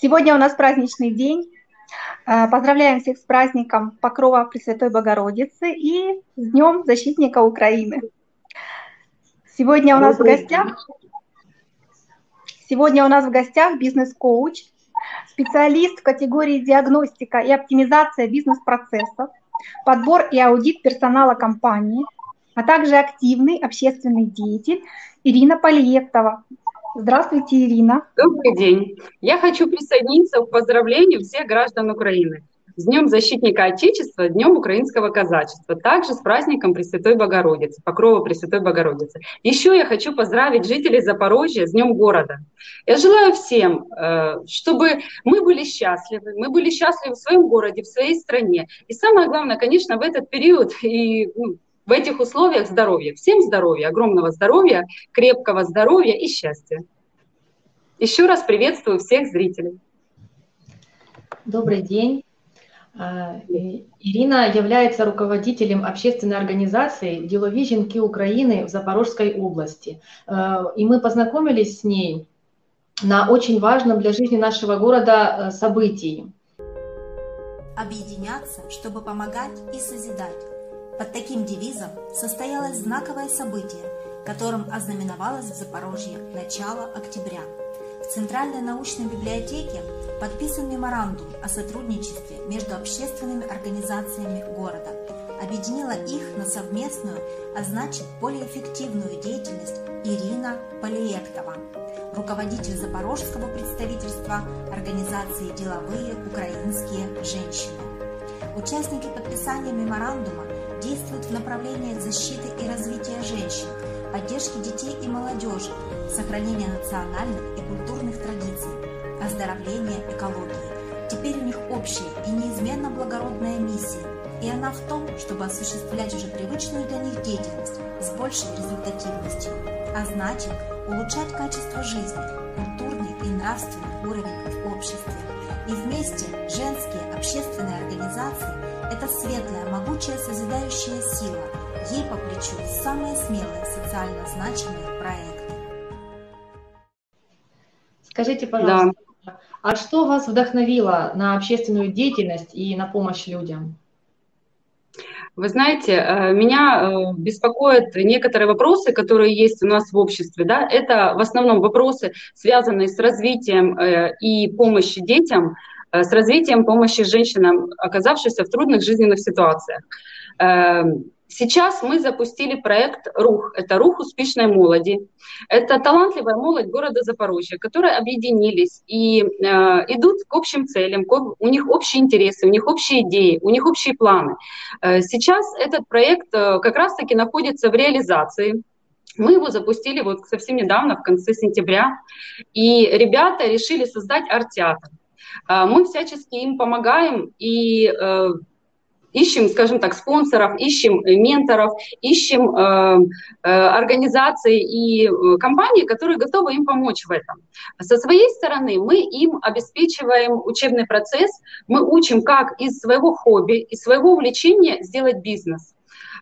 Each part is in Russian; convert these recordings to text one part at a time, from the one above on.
Сегодня у нас праздничный день. Э, поздравляем всех с праздником Покрова Пресвятой Богородицы и с Днем Защитника Украины. Сегодня у нас в гостях Сегодня у нас в гостях бизнес-коуч, специалист в категории диагностика и оптимизация бизнес-процессов, подбор и аудит персонала компании, а также активный общественный деятель Ирина Полиектова. Здравствуйте, Ирина. Добрый день. Я хочу присоединиться к поздравлению всех граждан Украины с Днем Защитника Отечества, Днем Украинского казачества, также с праздником Пресвятой Богородицы, Покрова Пресвятой Богородицы. Еще я хочу поздравить жителей Запорожья с Днем города. Я желаю всем, э, чтобы мы были счастливы, мы были счастливы в своем городе, в своей стране. И самое главное, конечно, в этот период и ну, в этих условиях здоровья. Всем здоровья, огромного здоровья, крепкого здоровья и счастья. Еще раз приветствую всех зрителей. Добрый день. А, Ирина является руководителем общественной организации «Делові жінки Украины» в Запорожской области. А, и мы познакомились с ней на очень важном для жизни нашего города э, событии. Объединяться, чтобы помогать и созидать. Под таким девизом состоялось знаковое событие, которым ознаменовалось в Запорожье начало октября. Центральной научной библиотеке подписан меморандум о сотрудничестве между общественными организациями города. Объединила их на совместную, а значит более эффективную деятельность Ирина Полиектова, руководитель запорожского представительства организации «Деловые украинские женщины». Участники подписания меморандума действует в направлении защиты и развития женщин, поддержки детей и молодежи, сохранения национальных и культурных традиций, оздоровления экологии. Теперь у них общая и неизменно благородная миссия, и она в том, чтобы осуществлять уже привычную для них деятельность с большей результативностью, а значит улучшать качество жизни, культурный и нравственный уровень в обществе. И вместе женские общественные организации – это светлая, могучая, созидающая сила. Ей по плечу самые смелые социально значимые проекты. Скажите, пожалуйста, да. а что вас вдохновило на общественную деятельность и на помощь людям? Вы знаете, э, меня э, беспокоят некоторые вопросы, которые есть у нас в обществе. Да? Это в основном вопросы, связанные с развитием э, и помощью детям, с развитием помощи женщинам, оказавшимся в трудных жизненных ситуациях. Сейчас мы запустили проект «Рух». Это «Рух успешной молоди». Это талантливая молодь города Запорожья, которые объединились и э, идут к общим целям, у них общие интересы, у них общие идеи, у них общие планы. Э, сейчас этот проект э, как раз-таки находится в реализации. Мы его запустили вот совсем недавно, в конце сентября, и ребята решили создать арт-театр. Э, мы всячески им помогаем и э, ищем, скажем так, спонсоров, ищем э, менторов, ищем э, э, организации и э, компании, которые готовы им помочь в этом. Со своей стороны мы им обеспечиваем учебный процесс, мы учим, как из своего хобби, из своего увлечения сделать бизнес.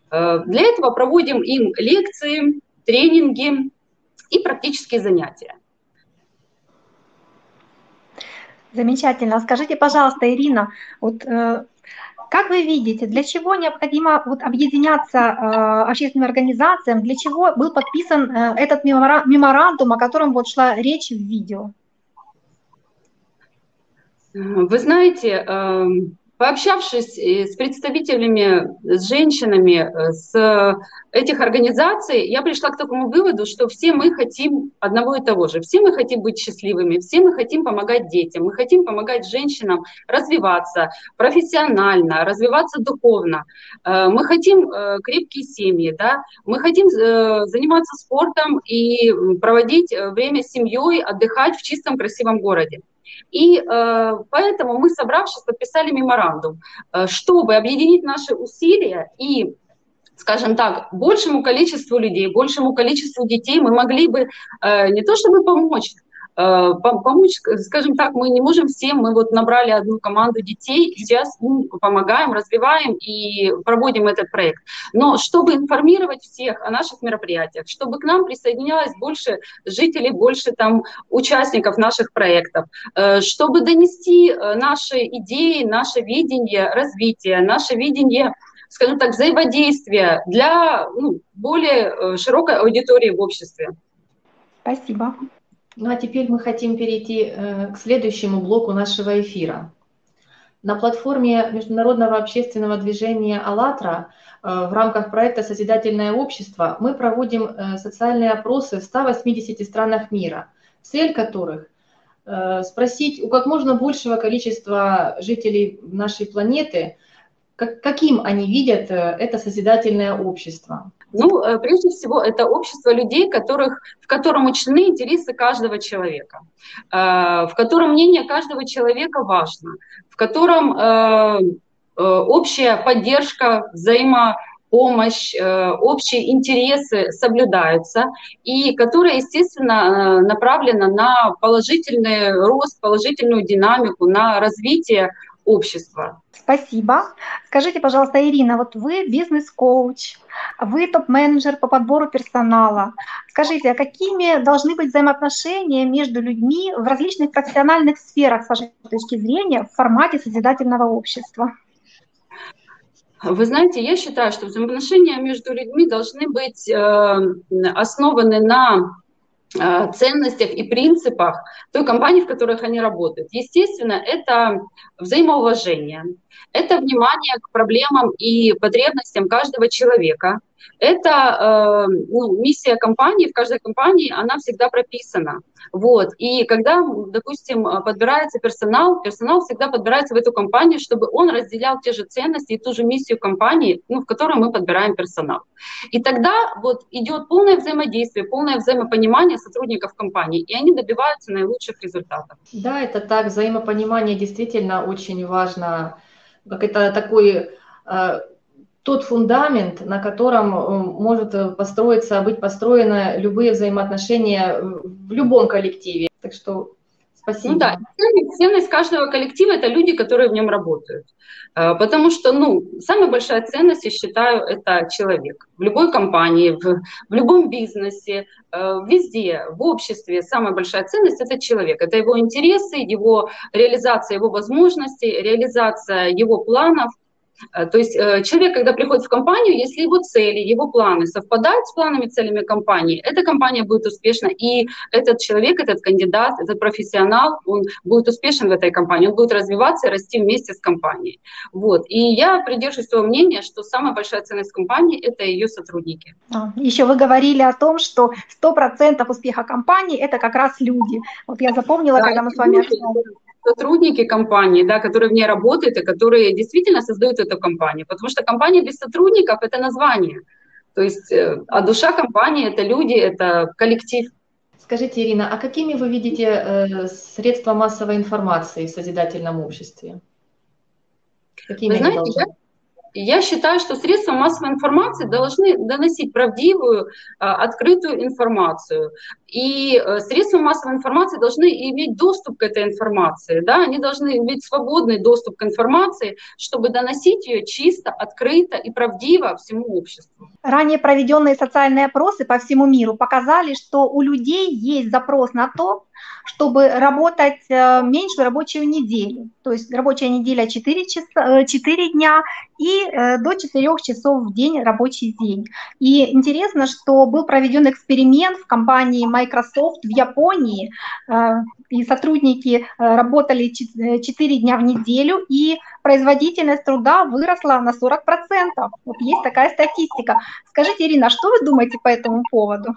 Для этого проводим им лекции, тренинги и практические занятия. Замечательно. Скажите, пожалуйста, Ирина, вот как вы видите, для чего необходимо вот объединяться э, общественным организациям, для чего был подписан э, этот меморандум, о котором вот шла речь в видео? Вы знаете, эм, Пообщавшись э, с представителями, с женщинами, э, с этих организаций, я пришла к такому выводу, что все мы хотим одного и того же. Все мы хотим быть счастливыми, все мы хотим помогать детям, мы хотим помогать женщинам развиваться профессионально, развиваться духовно. Э, мы хотим крепкие семьи, да? мы хотим заниматься спортом и проводить время с семьей, отдыхать в чистом красивом городе. И э, поэтому мы, собравшись, подписали меморандум, э, чтобы объединить наши усилия и скажем так, большему количеству людей, большему количеству детей мы могли бы э, не то чтобы помочь, помочь, скажем так, мы не можем всем, мы вот набрали одну команду детей, сейчас помогаем, развиваем и проводим этот проект. Но чтобы информировать всех о наших мероприятиях, чтобы к нам присоединялось больше жителей, больше там участников наших проектов, чтобы донести наши идеи, наше видение развития, наше видение скажем так, взаимодействия для ну, более э, широкой аудитории в обществе. Спасибо. Ну а теперь мы хотим перейти э, к следующему блоку нашего эфира. На платформе Международного общественного движения «АЛЛАТРА» э, в рамках проекта «Созидательное общество» мы проводим социальные опросы в 180 странах мира, цель которых – спросить у как можно большего количества жителей нашей планеты – как, каким они видят э, это созидательное общество? Ну, э, прежде всего, это общество людей, которых, в котором учтены интересы каждого человека, э, в котором мнение каждого человека важно, в котором общая поддержка, взаимопомощь, общие интересы соблюдаются, и которая, естественно, направлена на положительный рост, положительную динамику, на развитие общества. Спасибо. Скажите, пожалуйста, Ирина, вот вы бизнес-коуч, вы топ-менеджер по подбору персонала. Скажите, а какими должны быть взаимоотношения между людьми в различных профессиональных сферах, с вашей точки зрения, в формате созидательного общества? Вы знаете, я считаю, что взаимоотношения между людьми должны быть э, основаны на ценностях и принципах той компании, в которых они работают. Естественно, это взаимоуважение, это внимание к проблемам и потребностям каждого человека, это э, ну, миссия компании, в каждой компании она всегда прописана. Вот. И когда, допустим, подбирается персонал, персонал всегда подбирается в эту компанию, чтобы он разделял те же ценности и ту же миссию компании, ну, в которой мы подбираем персонал. И тогда вот идет полное взаимодействие, полное взаимопонимание сотрудников компании, и они добиваются наилучших результатов. Да, это так, взаимопонимание действительно очень важно, как это такой э, тот фундамент, на котором э, может э, построиться, быть построено любые взаимоотношения в любом коллективе. Так что спасибо. Ну да, ценность каждого коллектива – это люди, которые в нем работают. Э, потому что, ну, самая большая ценность, я считаю, это человек. В любой компании, в, в любом бизнесе, везде, в обществе самая большая ценность – это человек. Это его интересы, его реализация его возможностей, реализация его планов – Э, то есть э, человек, когда приходит в компанию, если его цели, его планы совпадают с планами, целями компании, эта компания будет успешна, и этот человек, этот кандидат, этот профессионал, он будет успешен в этой компании, он будет развиваться и расти вместе с компанией. Вот. И я придерживаюсь своего мнения, что самая большая ценность компании – это ее сотрудники. А, еще вы говорили о том, что 100% успеха компании – это как раз люди. Вот я запомнила, да, когда мы с вами общались сотрудники компании, да, которые в ней работают и которые действительно создают эту компанию. Потому что компания без сотрудников – это название. То есть, э, а душа компании – это люди, это коллектив. Скажите, Ирина, а какими вы видите э, средства массовой информации в созидательном обществе? Какими вы знаете, я, я считаю, что средства массовой информации должны доносить правдивую, а, открытую информацию. И э, средства массовой информации должны иметь доступ к этой информации. Да? Они должны иметь свободный доступ к информации, чтобы доносить ее чисто, открыто и правдиво всему обществу. Ранее проведенные социальные опросы по всему миру показали, что у людей есть запрос на то, чтобы работать э, меньше рабочую неделю. То есть рабочая неделя 4, часа, 4 дня и э, до 4 часов в день рабочий день. И интересно, что был проведен эксперимент в компании Microsoft в Японии, э, и сотрудники работали 4 дня в неделю, и производительность труда выросла на 40%. Вот есть такая статистика. Скажите, Ирина, что вы думаете по этому поводу?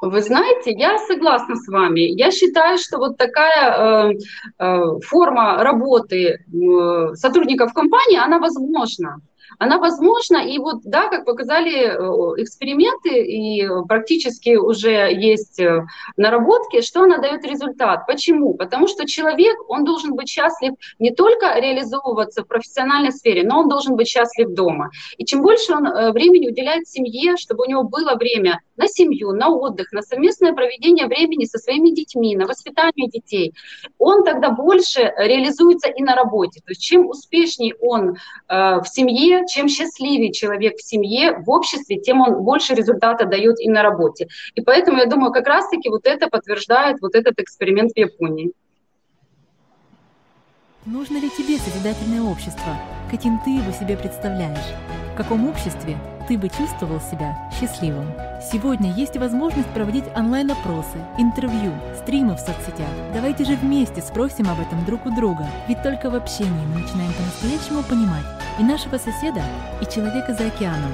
Вы знаете, я согласна с вами. Я считаю, что вот такая э, э, форма работы э, сотрудников компании, она возможна. Она возможна, и вот, да, как показали э, эксперименты, и практически уже есть э, наработки, что она дает результат. Почему? Потому что человек, он должен быть счастлив не только реализовываться в профессиональной сфере, но он должен быть счастлив дома. И чем больше он э, времени уделяет семье, чтобы у него было время на семью, на отдых, на совместное проведение времени со своими детьми, на воспитание детей, он тогда больше реализуется и на работе. То есть чем успешнее он э, в семье, чем счастливее человек в семье, в обществе, тем он больше результата дает и на работе. И поэтому я думаю, как раз-таки вот это подтверждает вот этот эксперимент в Японии. Нужно ли тебе созидательное общество? Каким ты его себе представляешь? В каком обществе ты бы чувствовал себя счастливым? Сегодня есть возможность проводить онлайн-опросы, интервью, стримы в соцсетях. Давайте же вместе спросим об этом друг у друга, ведь только в общении мы начинаем по-настоящему понимать и нашего соседа, и человека за океаном.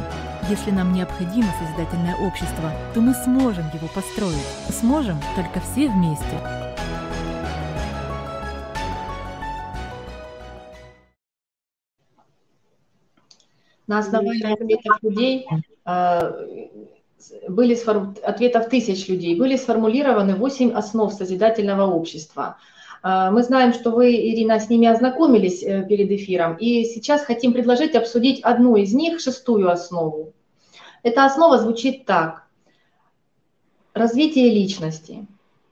Если нам необходимо созидательное общество, то мы сможем его построить. Сможем только все вместе. На основании ответов людей а, были ответов тысяч людей были сформулированы 8 основ созидательного общества. А, мы знаем, что вы, Ирина, с ними ознакомились э, перед эфиром, и сейчас хотим предложить обсудить одну из них, шестую основу. Эта основа звучит так. Развитие личности.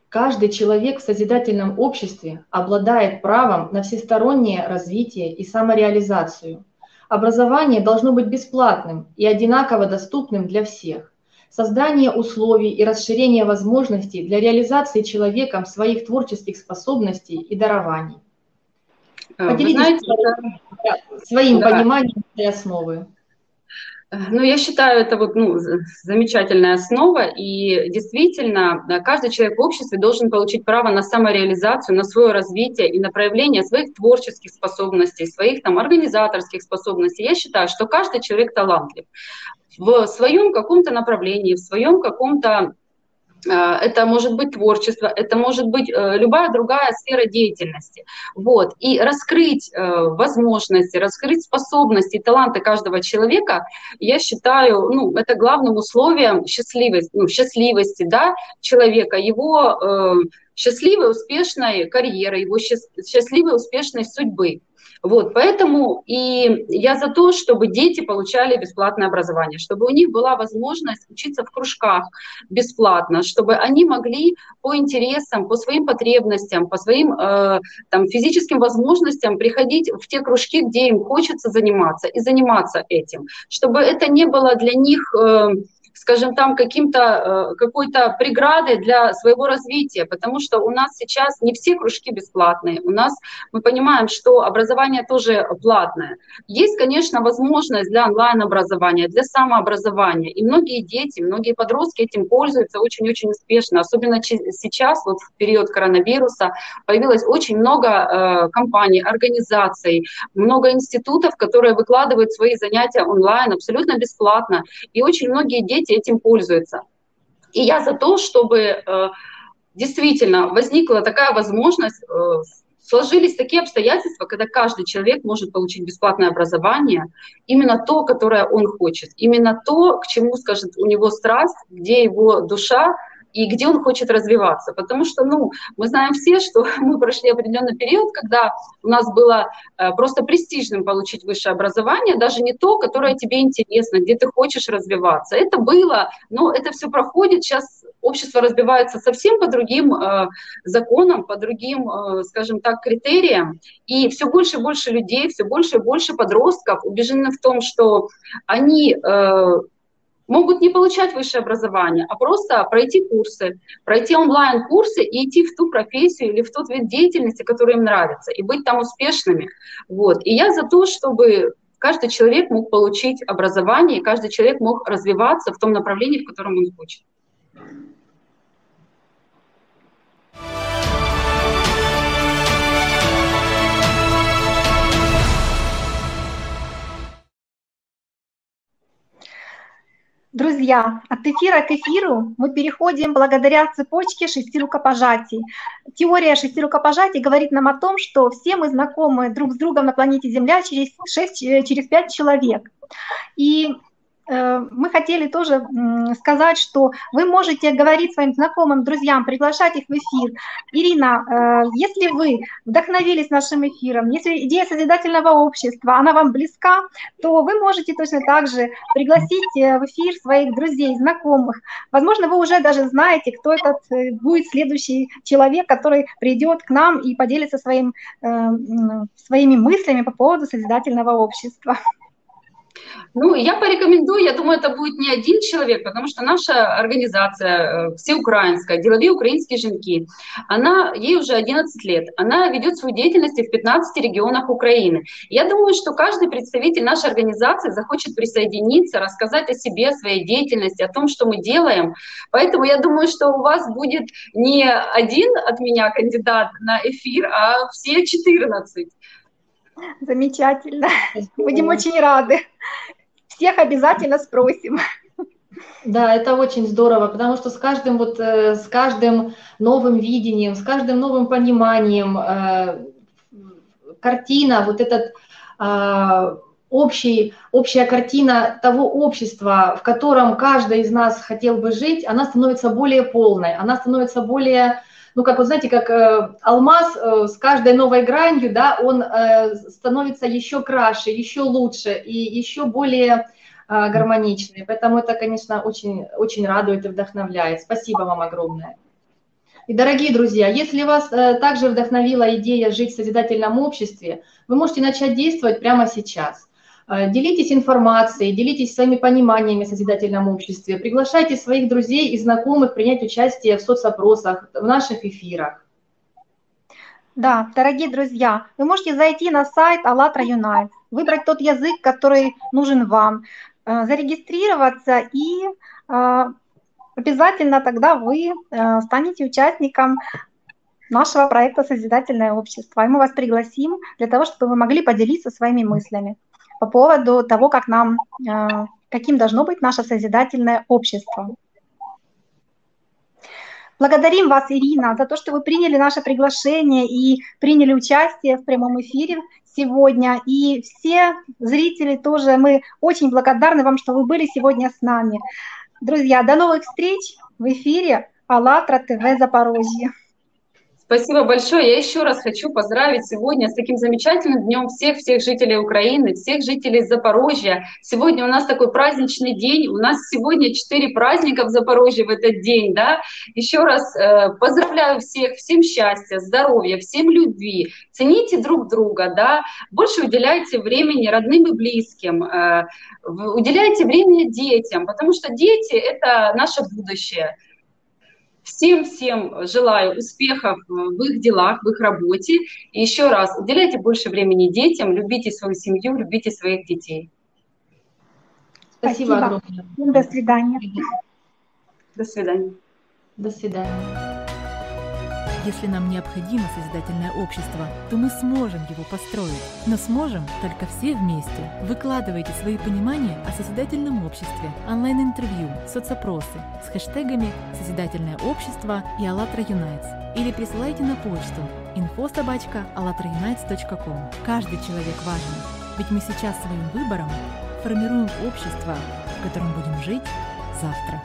Каждый человек в созидательном обществе обладает правом на всестороннее развитие и самореализацию. Образование должно быть бесплатным и одинаково доступным для всех. Создание условий и расширение возможностей для реализации человеком своих творческих способностей и дарований. Э, Поделитесь знаете, своим да. пониманием этой основы. Ну, я считаю, это вот, ну, замечательная основа, и действительно, каждый человек в обществе должен получить право на самореализацию, на свое развитие и на проявление своих творческих способностей, своих там организаторских способностей. Я считаю, что каждый человек талантлив в своем каком-то направлении, в своем каком-то Э, это может быть творчество, это может быть э, любая другая сфера деятельности. Вот. И раскрыть э, возможности, раскрыть способности таланты каждого человека, я считаю, ну, это главным условием счастливости, ну, счастливости да, человека, его счастливой, успешной карьеры, его счастливой, успешной судьбы. Вот, поэтому и я за то, чтобы дети получали бесплатное образование, чтобы у них была возможность учиться в кружках бесплатно, чтобы они могли по интересам, по своим потребностям, по своим э, там, физическим возможностям приходить в те кружки, где им хочется заниматься, и заниматься этим, чтобы это не было для них... Э, скажем, там каким-то, э, какой-то преградой для своего развития, потому что у нас сейчас не все кружки бесплатные. У нас, мы понимаем, что образование тоже платное. Есть, конечно, возможность для онлайн-образования, для самообразования. И многие дети, многие подростки этим пользуются очень-очень успешно. Особенно сейчас, вот в период коронавируса, появилось очень много э, компаний, организаций, много институтов, которые выкладывают свои занятия онлайн абсолютно бесплатно. И очень многие дети этим пользуются. И я за то, чтобы э, действительно возникла такая возможность, э, сложились такие обстоятельства, когда каждый человек может получить бесплатное образование, именно то, которое он хочет, именно то, к чему, скажет, у него страсть, где его душа, и где он хочет развиваться. Потому что, ну, мы знаем все, что мы прошли определенный период, когда у нас было э, просто престижным получить высшее образование, даже не то, которое тебе интересно, где ты хочешь развиваться. Это было, но это все проходит. Сейчас общество разбивается совсем по другим э, законам, по другим, э, скажем так, критериям. И все больше и больше людей, все больше и больше подростков убеждены в том, что они могут не получать высшее образование, а просто пройти курсы, пройти онлайн-курсы и идти в ту профессию или в тот вид деятельности, который им нравится, и быть там успешными. Вот. И я за то, чтобы каждый человек мог получить образование, и каждый человек мог развиваться в том направлении, в котором он хочет. Друзья, от эфира к эфиру мы переходим благодаря цепочке шести рукопожатий. Теория шести рукопожатий говорит нам о том, что все мы знакомы друг с другом на планете Земля через, 6, э, через 5 человек. И мы хотели тоже сказать, что вы можете говорить своим знакомым, друзьям, приглашать их в эфир. Ирина, э, если вы вдохновились нашим эфиром, если идея созидательного общества, она вам близка, то вы можете точно так же пригласить э, в эфир своих друзей, знакомых. Возможно, вы уже даже знаете, кто этот будет следующий человек, который придет к нам и поделится своим, своими мыслями по поводу созидательного общества. Ну, я порекомендую, я думаю, это будет не один человек, потому что наша организация, э, всеукраинская, деловые украинские женки, она, ей уже 11 лет, она ведет свою деятельность в 15 регионах Украины. Я думаю, что каждый представитель нашей организации захочет присоединиться, рассказать о себе, о своей деятельности, о том, что мы делаем. Поэтому я думаю, что у вас будет не один от меня кандидат на эфир, а все 14. Замечательно. Будем очень рады. Всех обязательно спросим. Да, это очень здорово, потому что с каждым вот э, с каждым новым видением, с каждым новым пониманием э, картина, вот этот э, общий, общая картина того общества, в котором каждый из нас хотел бы жить, она становится более полной, она становится более ну, как вы знаете, как э, алмаз э, с каждой новой гранью, да, он э, становится еще краше, еще лучше и еще более э, гармоничный. Поэтому это, конечно, очень, очень радует и вдохновляет. Спасибо вам огромное. И, дорогие друзья, если вас э, также вдохновила идея жить в созидательном обществе, вы можете начать действовать прямо сейчас. Э, делитесь информацией, делитесь своими пониманиями в созидательном обществе, приглашайте своих друзей и знакомых принять участие в соцопросах, в наших эфирах. Да, дорогие друзья, вы можете зайти на сайт АЛЛАТРА Юнайт, выбрать тот язык, который нужен вам, э, зарегистрироваться и э, обязательно тогда вы станете участником нашего проекта «Созидательное общество». И мы вас пригласим для того, чтобы вы могли поделиться своими мыслями по поводу того, как нам, э, каким должно быть наше созидательное общество. Благодарим вас, Ирина, за то, что вы приняли наше приглашение и приняли участие в прямом эфире сегодня. И все зрители тоже, мы очень благодарны вам, что вы были сегодня с нами. Друзья, до новых встреч в эфире АЛЛАТРА ТВ Запорожье. Спасибо большое. Я еще раз хочу поздравить сегодня с таким замечательным днем всех-всех жителей Украины, всех жителей Запорожья. Сегодня у нас такой праздничный день. У нас сегодня четыре праздника в Запорожье в этот день. Да? Еще раз э, поздравляю всех, всем счастья, здоровья, всем любви. Цените друг друга, да? больше уделяйте времени родным и близким, э, уделяйте время детям, потому что дети — это наше будущее. Всем-всем желаю успехов в их делах, в их работе. И еще раз, уделяйте больше времени детям, любите свою семью, любите своих детей. Спасибо, Спасибо. огромное. До свидания. До свидания. До свидания. Если нам необходимо созидательное общество, то мы сможем его построить. Но сможем только все вместе. Выкладывайте свои понимания о созидательном обществе, онлайн-интервью, соцопросы с хэштегами «Созидательное общество» и «АЛЛАТРА Юнайтс» или присылайте на почту info.alatraunites.com. Каждый человек важен, ведь мы сейчас своим выбором формируем общество, в котором будем жить завтра.